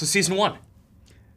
So season one.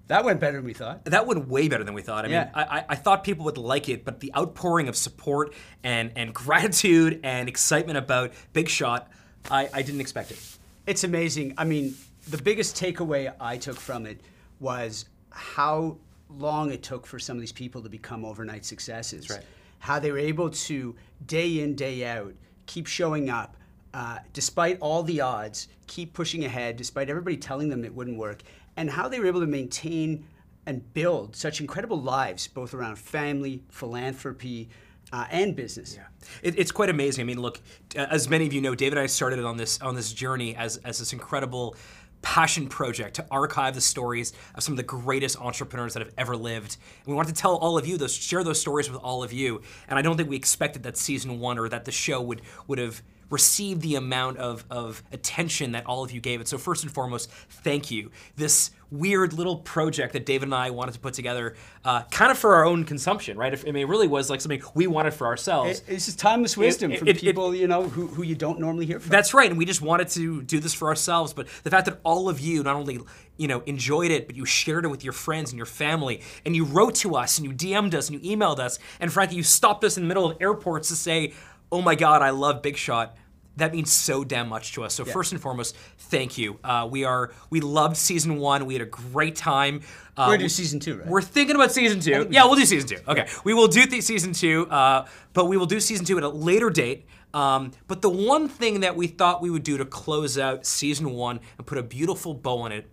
That went better than we thought. That went way better than we thought. I Yeah. mean, I, I- I thought people would like it, but the outpouring of support and, and gratitude and excitement about Big Shot, I, I didn't expect it. It's amazing. I mean, the biggest takeaway I took from it was how long it took for some of these people to become overnight successes. right. How they were able to, day in, day out, keep showing up, uh, despite all the odds, keep pushing ahead, despite everybody telling them it wouldn't work, and how they were able to maintain and build such incredible lives, both around family, philanthropy, uh, and business. It, it's quite amazing. I mean, look, uh, as many of you know, David and I started on this on this journey as as this incredible passion project to archive the stories of some of the greatest entrepreneurs that have ever lived. And we wanted to tell all of you those, share those stories with all of you. And I don't think we expected that season one or that the show would would have received the amount of, of attention that all of you gave it. So first and foremost, thank you. This weird little project that David and I wanted to put together, uh, kind of for our own consumption, right? If, I mean, it really was like something we wanted for ourselves. It- It's just timeless wisdom it- from it- it- people, you know, who, who you don't normally hear from. That's right, and we just wanted to do this for ourselves. But the fact that all of you not only you know enjoyed it, but you shared it with your friends and your family, and you wrote to us, and you DM'd us, and you emailed us, and frankly, you stopped us in the middle of airports to say, "Oh my God, I love Big Shot." That means so damn much to us. So first and foremost, thank you. Uh, we are we loved season one. We had a great time. Uh, We're gonna do season two, right? We're thinking about season two. Yeah, we'll do season two. Okay, we will do the season two, uh, but we will do season two at a later date. Um, but the one thing that we thought we would do to close out season one and put a beautiful bow on it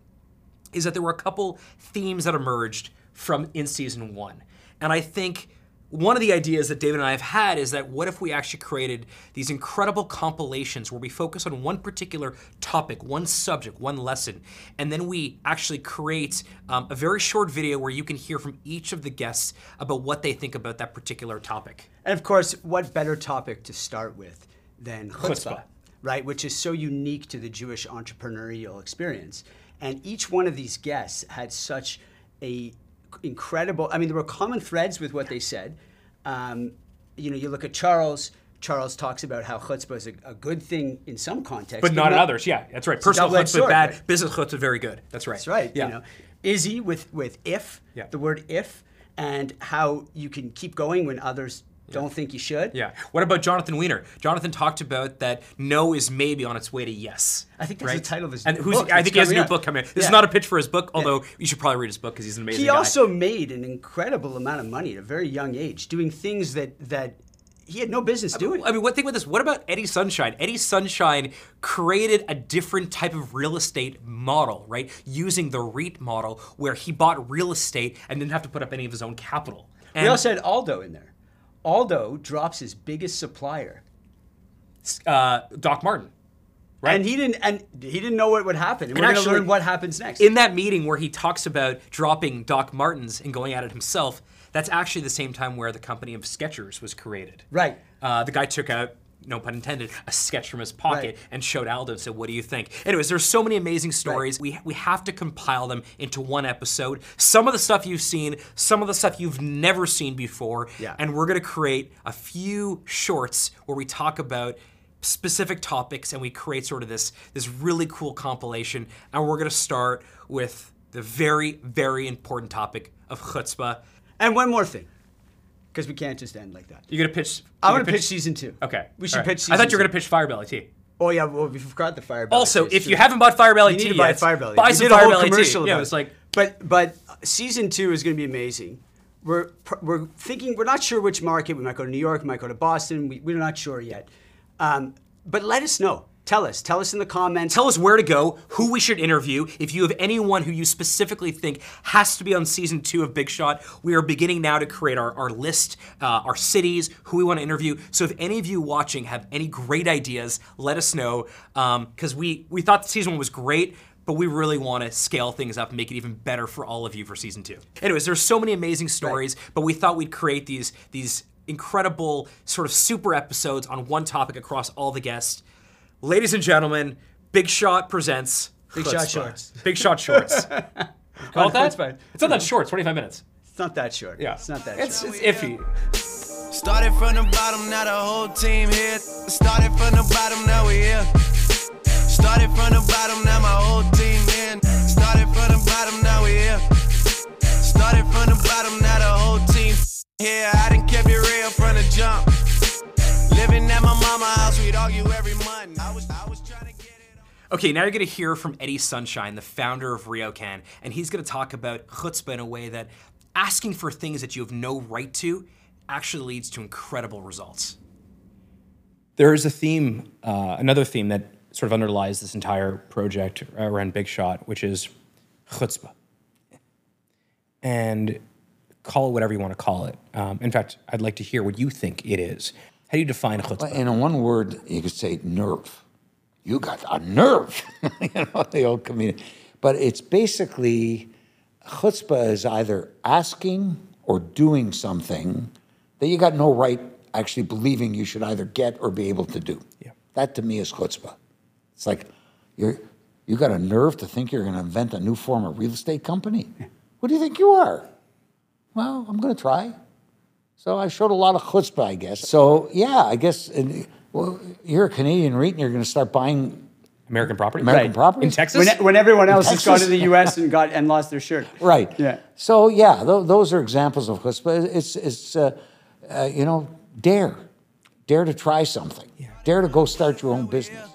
is that there were a couple themes that emerged from in season one, and I think. One of the ideas that David and I have had is that what if we actually created these incredible compilations where we focus on one particular topic, one subject, one lesson, and then we actually create um, a very short video where you can hear from each of the guests about what they think about that particular topic. And of course, what better topic to start with than chutzpah, Chutzpah. right? Which is so unique to the Jewish entrepreneurial experience. And each one of these guests had such a incredible. I mean, there were common threads with what they said. Um, you know, you look at Charles. Charles talks about how chutzpah is a, a good thing in some contexts, But not in others. Yeah, that's right. Personal chutzpah sword, bad, right? business chutzpah very good. That's right. That's right. Yeah. You know, Issy with with if Yeah. the word if and how you can keep going when others don't think you should. Yeah. What about Jonathan Wener? Jonathan talked about that no is maybe on its way to yes. I think that's the title of his and who's, book I think he has a new book coming. This is not a pitch for his book, although you should probably read his book because he's an amazing He guy. also made an incredible amount of money at a very young age, doing things that that he had no business doing. I mean, what thing with this? What about Eddie Sonshine? Eddie Sonshine created a different type of real estate model, right? Using the REIT model where he bought real estate and didn't have to put up any of his own capital. And we also had Aldo in there. Aldo drops his biggest supplier, uh, Doc Martens. Right. and he didn't and he didn't know what would happen. And, And we're going to learn what happens next. In that meeting where he talks about dropping Doc Martens and going at it himself, that's actually the same time where the company of Skechers was created. Right. Uh, the guy took out, no pun intended, a sketch from his pocket Right. and showed Aldo and said, "What do you think?" Anyways, there's so many amazing stories. We we have to compile them into one episode. Some of the stuff you've seen, some of the stuff you've never seen before, Yeah. and we're gonna create a few shorts where we talk about specific topics and we create sort of this this really cool compilation. And we're gonna start with the very very important topic of chutzpah. and one more thing, because we can't just end like that. You're gonna pitch. I'm going to gonna pitch season two. Okay, We should right. pitch season I thought you were gonna pitch Fire Belly tea. Oh yeah, well we forgot the Fire Belly. Also, if you haven't bought Fire Belly you tea need to buy yet, Fire Belly. buy We some did a whole Belly commercial tea. Yeah, it's like But but season two is going to be amazing. We're we're thinking we're not sure which market. We might go to New York. We might go to Boston. We, we're not sure yet. Um, but let us know. Tell us. Tell us in the comments. tell us where to go, who we should interview. If you have anyone who you specifically think has to be on season two of Big Shot, we are beginning now to create our, our list, uh, our cities, who we want to interview. So if any of you watching have any great ideas, let us know. Because we, we thought season one was great. But we really want to scale things up and make it even better for all of you for season two. Anyways, there's so many amazing stories, but we thought we'd create these these incredible sort of super episodes on one topic across all the guests. Ladies and gentlemen, Big Shot presents Big Shot Shorts. Big Shot Shorts. Call it that? Chutzpah. It's not that short. It's 25 minutes. It's not that short. Yeah, It's not that It's, short. it's iffy. Started from the bottom, now the whole team here. Started from the bottom, now we here. Argue every month. I was, I was trying to get it. Okay, now you're going to hear from Eddie Sonshine, the founder of RioCan, and he's going to talk about chutzpah in a way that asking for things that you have no right to actually leads to incredible results. There is a theme, uh, another theme that sort of underlies this entire project around Big Shot, which is chutzpah. And call it whatever you want to call it. Um, in fact, I'd like to hear what you think it is. How do you define chutzpah? In one word, you could say nerve. You got a nerve, you know, the old comedian. But it's basically chutzpah is either asking or doing something that you got no right actually believing you should either get or be able to do. Yeah. That to me is chutzpah. It's like you're you got a nerve to think you're going to invent a new form of real estate company. Yeah. What do you think you are? Well, I'm going to try. So I showed a lot of chutzpah, I guess. So yeah, I guess and, well, you're a Canadian REIT and you're going to start buying American property? American Right. property In Texas? When, when everyone else has gone to the U.S. and got and lost their shirt. Right. Yeah. So yeah, th- those are examples of chutzpah. It's it's uh, uh, you know dare, dare to try something. yeah. Dare to go start your own business.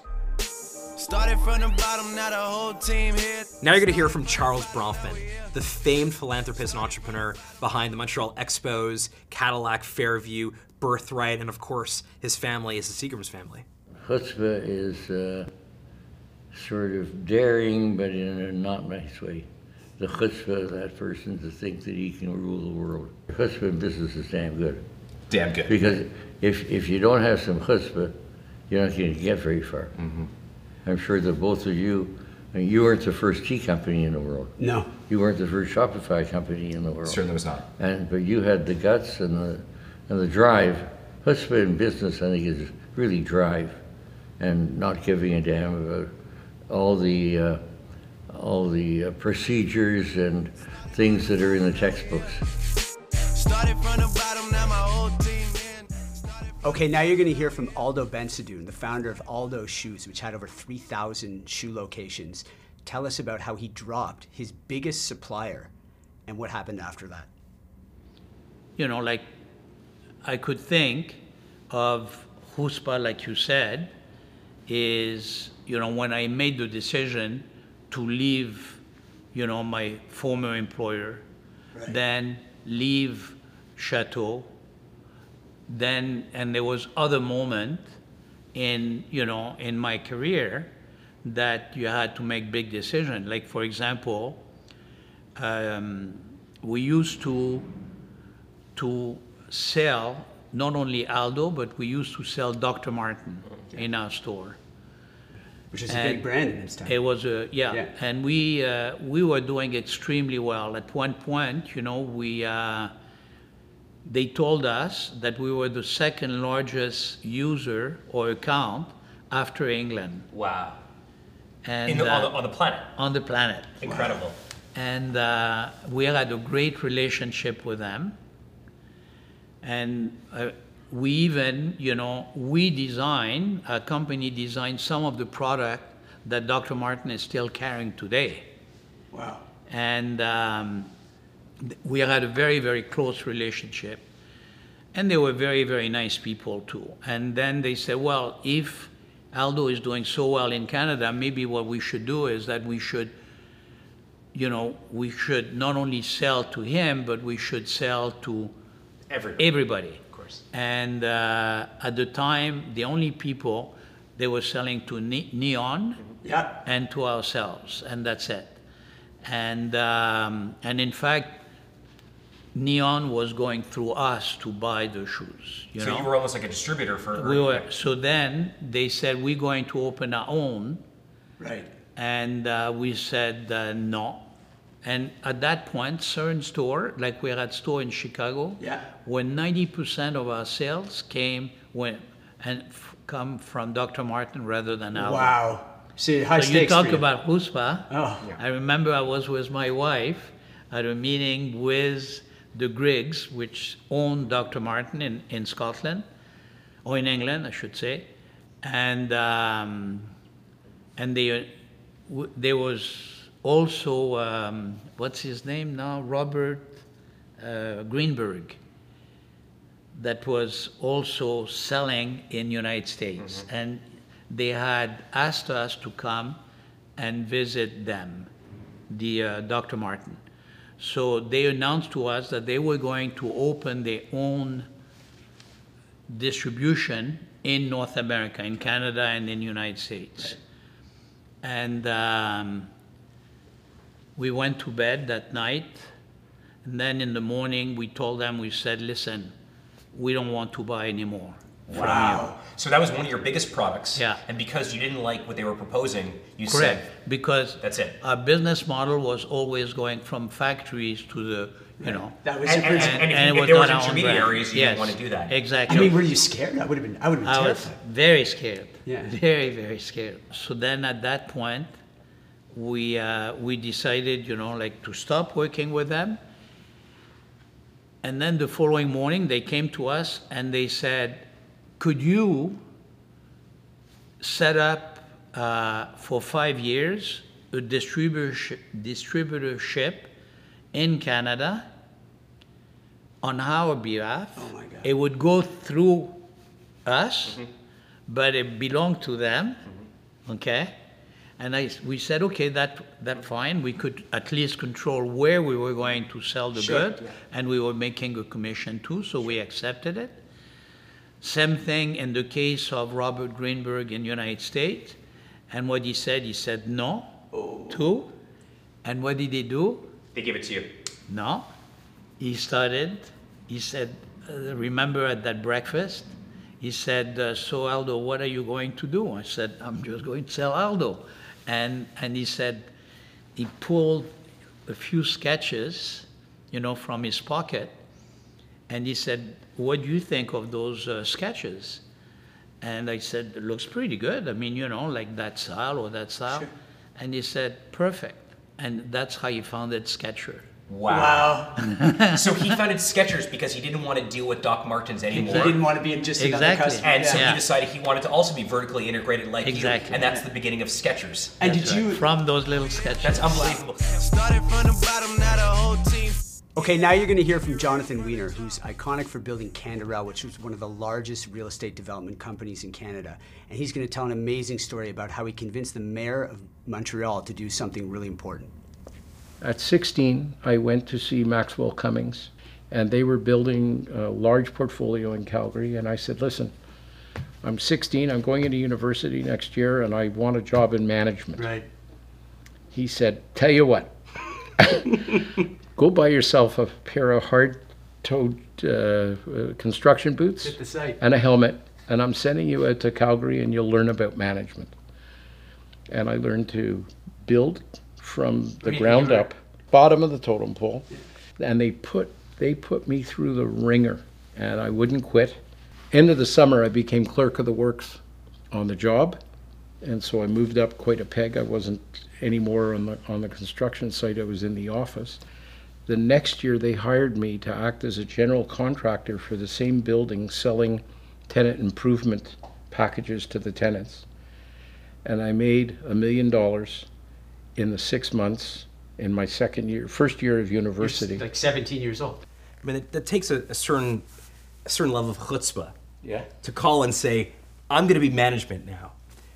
Started from the bottom, now the whole team here. Now you're going to hear from Charles Bronfman, the famed philanthropist and entrepreneur behind the Montreal Expos, Cadillac Fairview, Birthright, and of course, his family is the Seagram's family. Chutzpah is uh, sort of daring, but in a not nice way. The chutzpah of that person to think that he can rule the world. Chutzpah in business is damn good. Damn good. Because if, if you don't have some chutzpah, you're not going to get very far. I'm sure that both of you, I mean, you weren't the first tea company in the world. No. You weren't the first Shopify company in the world. Certainly was not. And but you had the guts and the and the drive. Chutzpah in business, I think, is really drive, and not giving a damn about all the uh, all the uh, procedures and things that are in the textbooks. Started from the bottom, now my whole team here. Started Okay, now you're going to hear from Aldo Bensadoun, the founder of Aldo Shoes, which had over 3,000 shoe locations. Tell us about how he dropped his biggest supplier and what happened after that. you know, like I could think of chutzpah, like you said, is, you know, when I made the decision to leave, you know, my former employer, then leave Chateau, then, and there was other moment in, you know, in my career that you had to make big decision. Like, for example, um, we used to to sell not only Aldo, but we used to sell Dr. Martin in our store. Which is a big brand in its time. It was a yeah, Yeah. and we uh, we were doing extremely well. At one point, you know, we uh, they told us that we were the second largest user or account after England, Wow. And In the, on, the, uh, on the planet. on the planet. Incredible. and uh, we had a great relationship with them. And uh, we even, you know, we design, a company designed some of the product that Dr. Martin is still carrying today. Wow. And um, we had a very, very close relationship. And they were very, very nice people too. And then they said, well, if Aldo is doing so well in Canada, maybe what we should do is that we should you know, we should not only sell to him, but we should sell to Everybody. everybody. Of course. And uh, at the time, the only people they were selling to ne- Neon Yeah. and to ourselves, and that's it. And um, and in fact, Neon was going through us to buy the shoes. You So know, you were almost like a distributor for. we were. So then they said we're going to open our own. Right. And uh, we said uh, no. And at that point, certain store, like we had store in Chicago, Yeah. when 90% of our sales came when and f- come from Dr. Martin rather than Aldo. Wow. See, high So you talk about chutzpah. Oh. I remember I was with my wife at a meeting with the Griggs, which owned Dr. Martin in, in Scotland, or in England, I should say. And, um, and they, there was also, um, what's his name now? Robert uh, Greenberg. that was also selling in United States, and they had asked us to come and visit them, the uh, Dr. Martin. So they announced to us that they were going to open their own distribution in North America, in Canada and in the United States. And um, we went to bed that night. And then in the morning, we told them, we said, listen, we don't want to buy anymore Wow. So that was one of your biggest products. Yeah. And because you didn't like what they were proposing, you you. Correct. said, Because That's it. our business model was always going from factories to the, you know. That was and, and, super. and, and you, it if there was not our own brand. intermediaries, you Yes, didn't want to do that. Exactly. I mean, were you scared? I would have been. I would have been I was terrified. very scared. Yeah. Very, very scared. So then at that point, we, uh, we decided, you know, like to stop working with them. And then the following morning, they came to us and they said, could you set up uh, for five years a distributorship, distributorship in Canada on our behalf. Oh my God. It would go through us, but it belonged to them, okay? And I, we said, okay, that, that fine, we could at least control where we were going to sell the Sure, good, yeah. and we were making a commission too, so we accepted it. Same thing in the case of Robert Greenberg in United States. And what he said, he said no too. And what did he do? They give it to you. No. He started, he said, uh, remember at that breakfast? He said, uh, so Aldo, what are you going to do? I said, I'm just going to sell Aldo. And, and he said, he pulled a few sketches, you know, from his pocket. And he said, what do you think of those uh, sketches? And I said, it looks pretty good. I mean, you know, like that style or that style. Sure. And he said, perfect. And that's how he founded Sketcher. Wow. so he founded Skechers because he didn't want to deal with Doc Martens anymore. He didn't want to be just another Exactly. customer. And so yeah. he decided he wanted to also be vertically integrated like Exactly. you. And that's the beginning of Skechers. And did right. you? From those little sketches. That's unbelievable. Okay, now you're going to hear from Jonathan Wener, who's iconic for building Canderel, which was one of the largest real estate development companies in Canada. And he's going to tell an amazing story about how he convinced the mayor of Montreal to do something really important. At 16, I went to see Maxwell Cummings, and they were building a large portfolio in Calgary. And I said, Listen, I'm 16, I'm going into university next year, and I want a job in management. Right. He said, Tell you what, go buy yourself a pair of hard toed uh, uh, construction boots Hit the site. and a helmet, and I'm sending you out to Calgary, and you'll learn about management. And I learned to build from the ground up, bottom of the totem pole, and they put they put me through the wringer, and I wouldn't quit. End of the summer, I became clerk of the works on the job, and so I moved up quite a peg. I wasn't anymore on the on the construction site. I was in the office. The next year, they hired me to act as a general contractor for the same building, selling tenant improvement packages to the tenants. And I made a million dollars in the six months in my second year, first year of university. Like 17 years old. I mean, it, that takes a, a certain a certain level of chutzpah Yeah. to call and say, "I'm going to be management now."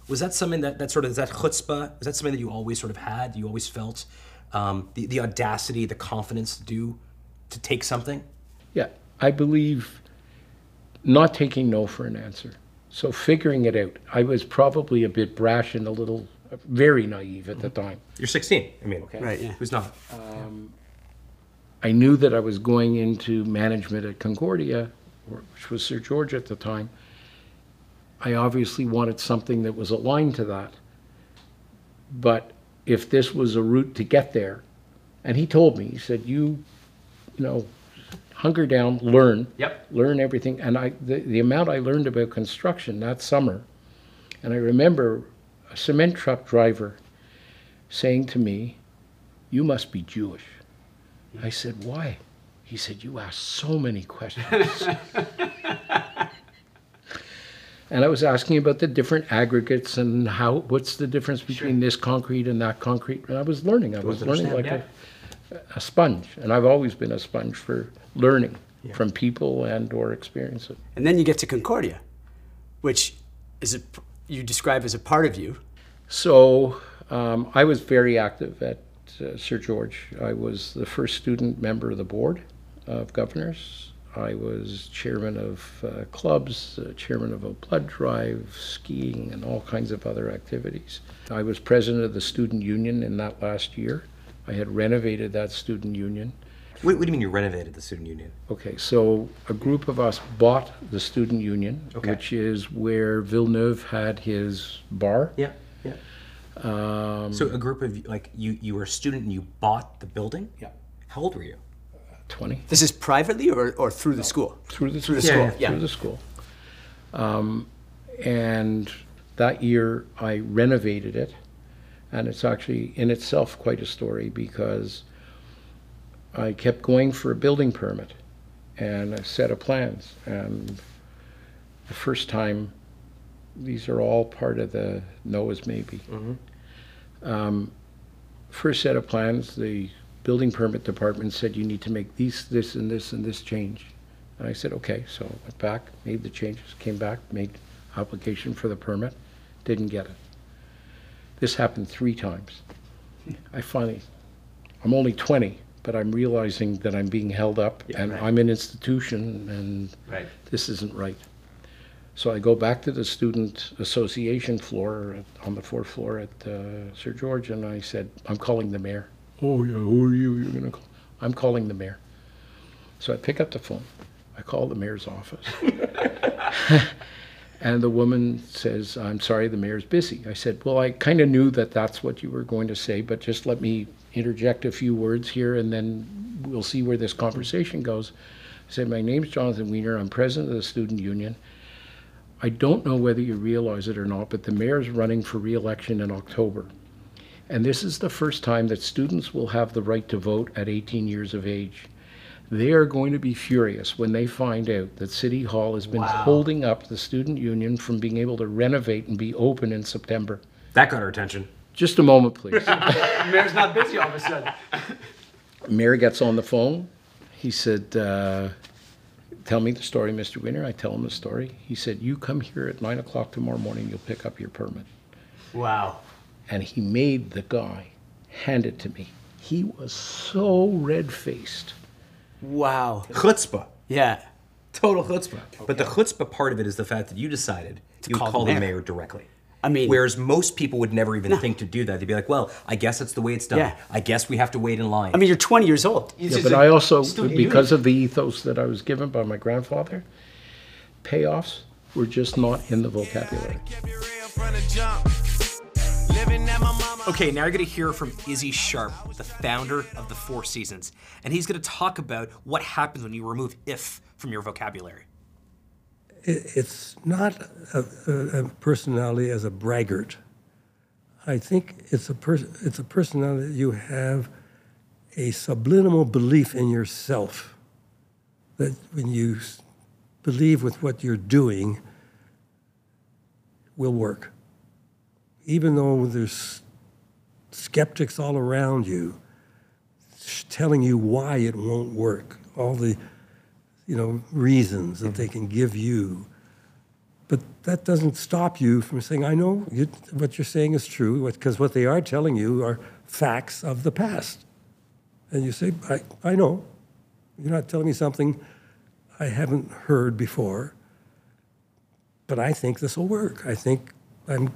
Was that something that, that sort of is that chutzpah? Is that something that you always sort of had? You always felt um, the the audacity, the confidence to do to take something? Yeah, I believe not taking no for an answer. So figuring it out. I was probably a bit brash and a little, very naive at the time. You're 16. I mean, Right, yeah. Who's not? I knew that I was going into management at Concordia, which was Sir George at the time. I obviously wanted something that was aligned to that. But if this was a route to get there, and he told me, he said, you, you know, hunker down, learn. Yep. Learn everything. And I, the, the amount I learned about construction that summer, and I remember a cement truck driver saying to me, you must be Jewish. I said, why? He said, you ask so many questions. and I was asking about the different aggregates and how, what's the difference between this concrete and that concrete. And I was learning. I was learning like a, a sponge. And I've always been a sponge for learning. from people and or experiences. And then you get to Concordia, which is a, you describe as a part of you. So um, I was very active at uh, Sir George. I was the first student member of the board of governors. I was chairman of uh, clubs, uh, chairman of a blood drive, skiing, and all kinds of other activities. I was president of the student union in that last year. I had renovated that student union. What, what do you mean you renovated the student union? Okay, so a group of us bought the student union, Okay. which is where Villeneuve had his bar. Yeah, yeah. Um, So a group of like you, you were a student and you bought the building. Yeah. How old were you? 20. This is privately or, or through the school? through the, Through the school. yeah. Through the school. Um, and that year I renovated it, and it's actually in itself quite a story because I kept going for a building permit and a set of plans. And the first time, these are all part of the Noah's maybe. Um, first set of plans, the building permit department said you need to make these, this, and this, and this change. And I said, okay, so I went back, made the changes, came back, made application for the permit, didn't get it. This happened three times. I finally, I'm only 20, but I'm realizing that I'm being held up and right. I'm an institution and Right. this isn't right. So I go back to the student association floor at- on the fourth floor at uh, Sir George, and I said, "I'm calling the mayor." Oh yeah, who are you? You're gonna call? I'm calling the mayor. So I pick up the phone. I call the mayor's office, and the woman says, "I'm sorry, the mayor's busy." I said, "Well, I kind of knew that that's what you were going to say, but just let me interject a few words here, and then we'll see where this conversation goes." I said, "My name's Jonathan Wener. I'm president of the student union." I don't know whether you realize it or not, but the mayor's running for re-election in October. And this is the first time that students will have the right to vote at 18 years of age. They are going to be furious when they find out that City Hall has been holding up the student union from being able to renovate and be open in September. That got our attention. Just a moment, please. Mayor's not busy all of a sudden. Mayor gets on the phone. He said, uh, Tell me the story, Mr. Winter. I tell him the story. He said, You come here at 9 o'clock tomorrow morning, you'll pick up your permit. Wow. And he made the guy hand it to me. He was so red faced. Wow. Chutzpah. Yeah. Total chutzpah. But the chutzpah part of it is the fact that you decided you would call the call the mayor. mayor directly. I mean- whereas most people would never even think to do that. They'd be like, "Well, I guess that's the way it's done. Yeah. I guess we have to wait in line." I mean, you're 20 years old. Yeah, but I also, because of the ethos that I was given by my grandfather, payoffs were just not in the vocabulary. Okay, now you're to hear from Issy Sharp, the founder of the Four Seasons, and he's to talk about what happens when you remove if from your vocabulary. it's not a, a, personality as a braggart. I think it's a. It's a personality that you have a subliminal belief in yourself. That when you believe with what you're doing will work, even though there's skeptics all around you telling you why it won't work. All the you know, reasons that they can give you. But that doesn't stop you from saying, I know you, what you're saying is true, because what they are telling you are facts of the past. And you say, I, I know. You're not telling me something I haven't heard before, but I think this will work. I think I'm,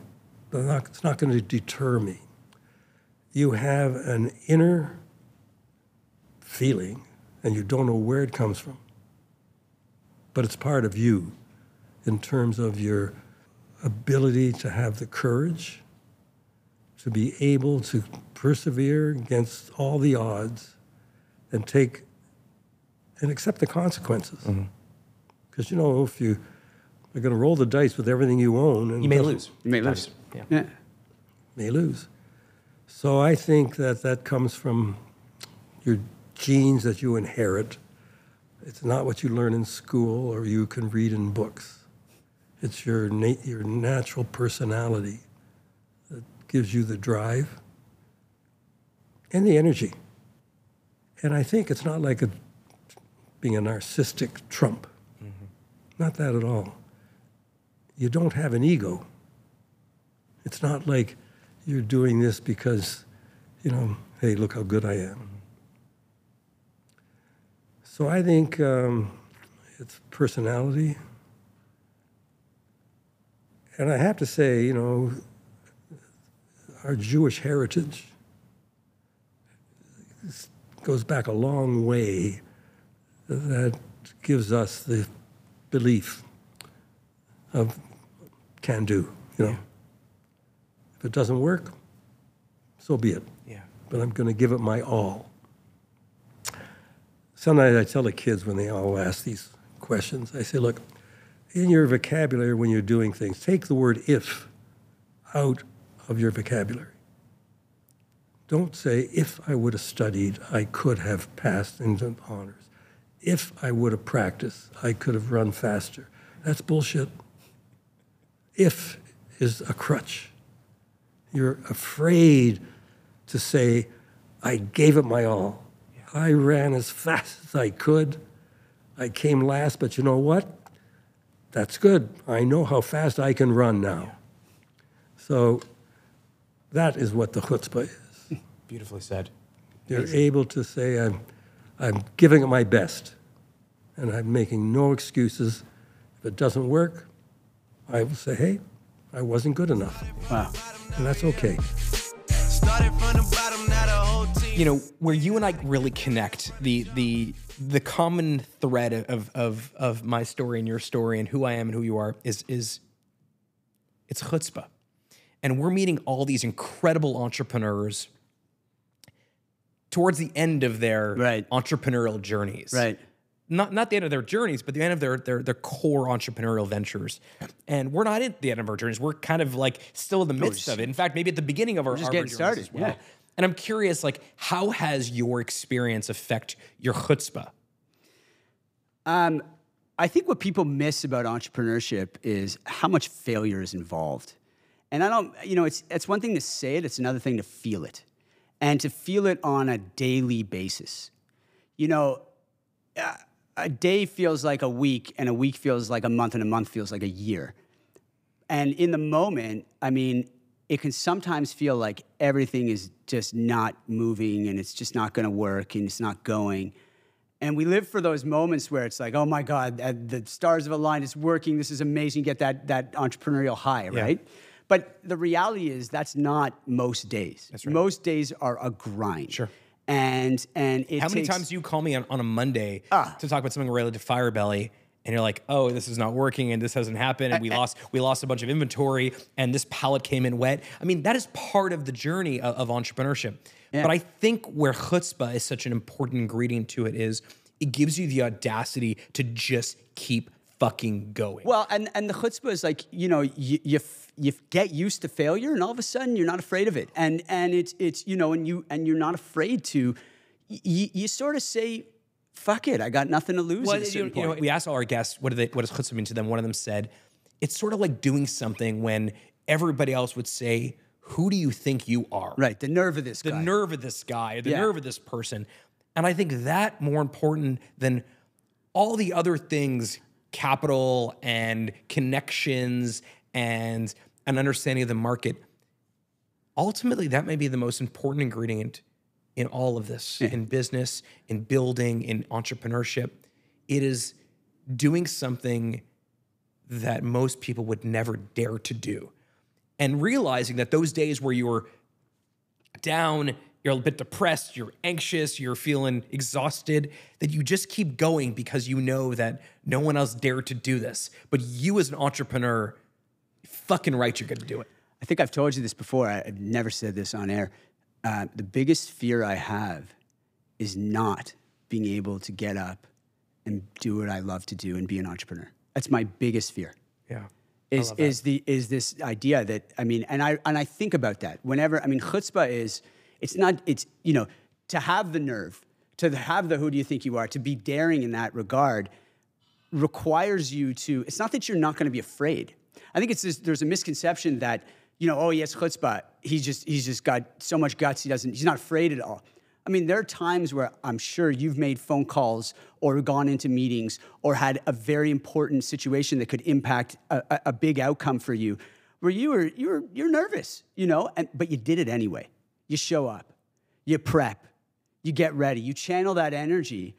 not, it's not going to deter me. You have an inner feeling, and you don't know where it comes from but it's part of you in terms of your ability to have the courage to be able to persevere against all the odds and take and accept the consequences. Mm-hmm. Because you know, if you are going to roll the dice with everything you own, and you may lose. You may lose. Yeah. Yeah. may lose. So I think that that comes from your genes that you inherit. It's not what you learn in school or you can read in books. It's your na- your natural personality that gives you the drive and the energy. And I think it's not like a being a narcissistic Trump. Mm-hmm. Not that at all. You don't have an ego. It's not like you're doing this because, you know, hey, look how good I am. So I think um, it's personality. And I have to say, you know, our Jewish heritage goes back a long way that gives us the belief of can do, you know. If it doesn't work, so be it. Yeah. But I'm going to give it my all. Sometimes I tell the kids when they all ask these questions, I say, look, in your vocabulary when you're doing things, take the word if out of your vocabulary. Don't say, if I would have studied, I could have passed into honors. If I would have practiced, I could have run faster. That's bullshit. If is a crutch. You're afraid to say, I gave it my all. I ran as fast as I could. I came last, but you know what? That's good. I know how fast I can run now. So that is what the chutzpah is. Beautifully said. You're able to say, I'm, I'm giving it my best, and I'm making no excuses. If it doesn't work, I will say, hey, I wasn't good enough. Wow. And that's okay. Started from the bottom, now the whole team. you know where you and I really connect the the the common thread of of of my story and your story and who I am and who you are is is it's chutzpah, and we're meeting all these incredible entrepreneurs towards the end of their Right. entrepreneurial journeys. Right. Not not the end of their journeys, but the end of their their their core entrepreneurial ventures. And we're not at the end of our journeys. We're kind of like still in the midst of it. In fact, maybe at the beginning of our, just our getting started, as well. yeah. And I'm curious, like, how has your experience affect your chutzpah? Um, I think what people miss about entrepreneurship is how much failure is involved. And I don't, you know, it's, it's one thing to say it, it's another thing to feel it. And to feel it on a daily basis. You know, a- a day feels like a week, and a week feels like a month, and a month feels like a year. And in the moment, I mean, it can sometimes feel like everything is just not moving and it's just not going to work and it's not going. And we live for those moments where it's like, oh my God, uh, the stars have aligned, it's working, this is amazing, get that, that entrepreneurial high, right? But the reality is that's not most days. That's right. Most days are a grind. Sure. And and it How many takes- times do you call me on, on a Monday Ah. to talk about something related to Fire Belly? And you're like, oh, this is not working, and this hasn't happened, and we lost we lost a bunch of inventory, and this pallet came in wet. I mean, that is part of the journey of, of entrepreneurship. But I think where chutzpah is such an important ingredient to it is it gives you the audacity to just keep fucking going. Well, and, and the chutzpah is like, you know, you, you, you get used to failure and all of a sudden you're not afraid of it. And, and it's, it's, you know, and you, and you're not afraid to, you, you sort of say, fuck it, I got nothing to lose Well, you, you know, we asked all our guests what do they what does chutzpah mean to them. One of them said, "It's sort of like doing something when everybody else would say, who do you think you are?" right, the nerve of this The guy. nerve of this guy, the Yeah. nerve of this person, and I think that more important than all the other things, capital and connections and an understanding of the market. Ultimately, that may be the most important ingredient in all of this, in business, in building, in entrepreneurship. It is doing something that most people would never dare to do. And realizing that those days where you're down, you're a bit depressed, you're anxious, you're feeling exhausted, that you just keep going because you know that no one else dared to do this. But you as an entrepreneur, fucking right, you're gonna do it. I think I've told you this before. I've never said this on air. Uh, the biggest fear I have is not being able to get up and do what I love to do and be an entrepreneur. That's my biggest fear. Yeah. Is is the is this idea that I mean, and I and I think about that whenever I mean, chutzpah is it's not it's you know to have the nerve to have the who do you think you are to be daring in that regard requires you to it's not that you're not going to be afraid. I think it's this, there's a misconception that you know oh yes chutzpah. He's just he's just got so much guts he doesn't he's not afraid at all. I mean, there are times where I'm sure you've made phone calls or gone into meetings or had a very important situation that could impact a, a, big outcome for you, where you were you were you're nervous, you know, and but you did it anyway. You show up, you prep, you get ready, you channel that energy,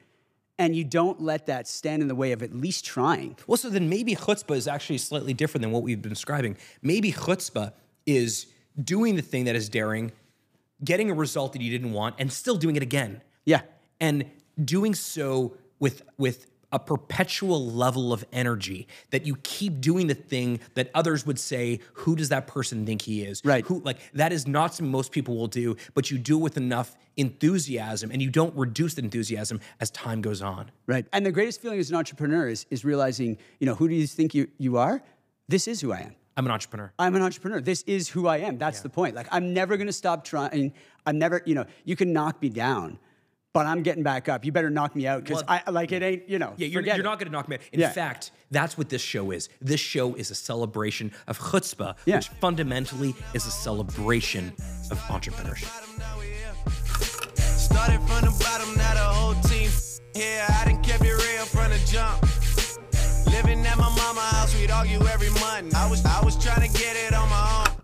and you don't let that stand in the way of at least trying. Well, so then maybe chutzpah is actually slightly different than what we've been describing. Maybe chutzpah is doing the thing that is daring, getting a result that you didn't want, and still doing it again. Yeah. And doing so with with a perpetual level of energy that you keep doing the thing that others would say, who does that person think he is? Right. Who like that is not something most people will do, but you do it with enough enthusiasm and you don't reduce the enthusiasm as time goes on. Right. And the greatest feeling as an entrepreneur is, is realizing, you know, who do you think you, you are? This is who I am. I'm an entrepreneur. I'm an entrepreneur. This is who I am. That's the point. Like, I'm never going to stop trying. I'm never, you know, you can knock me down, but I'm getting back up. You better knock me out because Well- I like it ain't, you know. Yeah, you're, you're not going to knock me out. In Yeah. fact, that's what this show is. This show is a celebration of chutzpah, Yeah. which fundamentally is a celebration of entrepreneurship. Started from the bottom, now the whole team here. I done kept it real from the jump. Living at my mama house, we'd argue every month. I was I was trying to get it on my own.